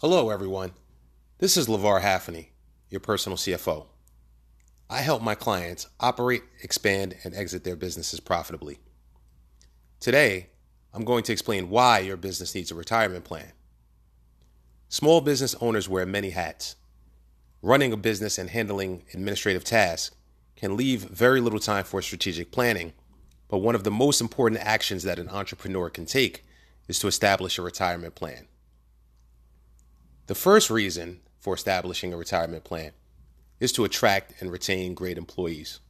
Hello, everyone. This is LeVar Haffney, your personal CFO. I help my clients operate, expand, and exit their businesses profitably. Today, I'm going to explain why your business needs a retirement plan. Small business owners wear many hats. Running a business and handling administrative tasks can leave very little time for strategic planning, but one of the most important actions that an entrepreneur can take is to establish a retirement plan. The first reason for establishing a retirement plan is to attract and retain great employees.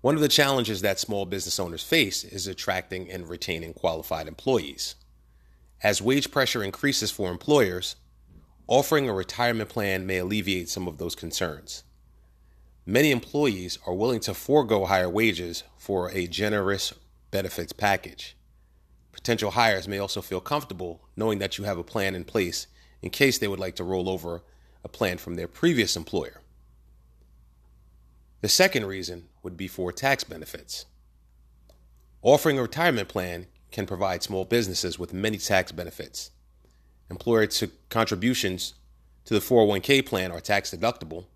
One of the challenges that small business owners face is attracting and retaining qualified employees. As wage pressure increases for employers, offering a retirement plan may alleviate some of those concerns. Many employees are willing to forego higher wages for a generous benefits package. Potential hires may also feel comfortable knowing that you have a plan in place in case they would like to roll over a plan from their previous employer. The second reason would be for tax benefits. Offering a retirement plan can provide small businesses with many tax benefits. Employer contributions to the 401k plan are tax deductible,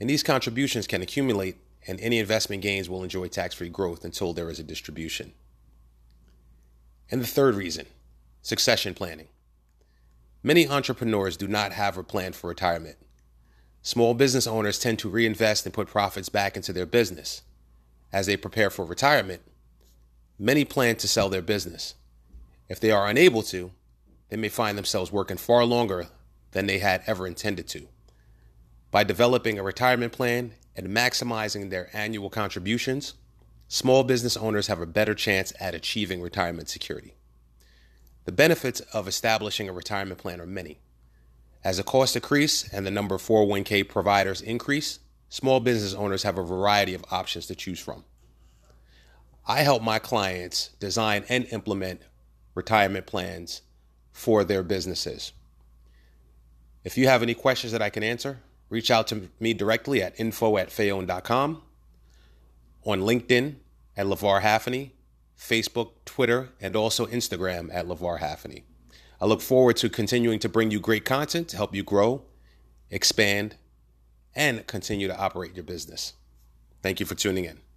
and these contributions can accumulate, and any investment gains will enjoy tax free growth until there is a distribution. And the third reason succession planning. Many entrepreneurs do not have a plan for retirement. Small business owners tend to reinvest and put profits back into their business. As they prepare for retirement, many plan to sell their business. If they are unable to, they may find themselves working far longer than they had ever intended to. By developing a retirement plan and maximizing their annual contributions, small business owners have a better chance at achieving retirement security. The benefits of establishing a retirement plan are many. As the costs decrease and the number of 401k providers increase, small business owners have a variety of options to choose from. I help my clients design and implement retirement plans for their businesses. If you have any questions that I can answer, reach out to me directly at info at on LinkedIn at LeVar Haffney, Facebook, Twitter, and also Instagram at LeVar Haffney. I look forward to continuing to bring you great content to help you grow, expand, and continue to operate your business. Thank you for tuning in.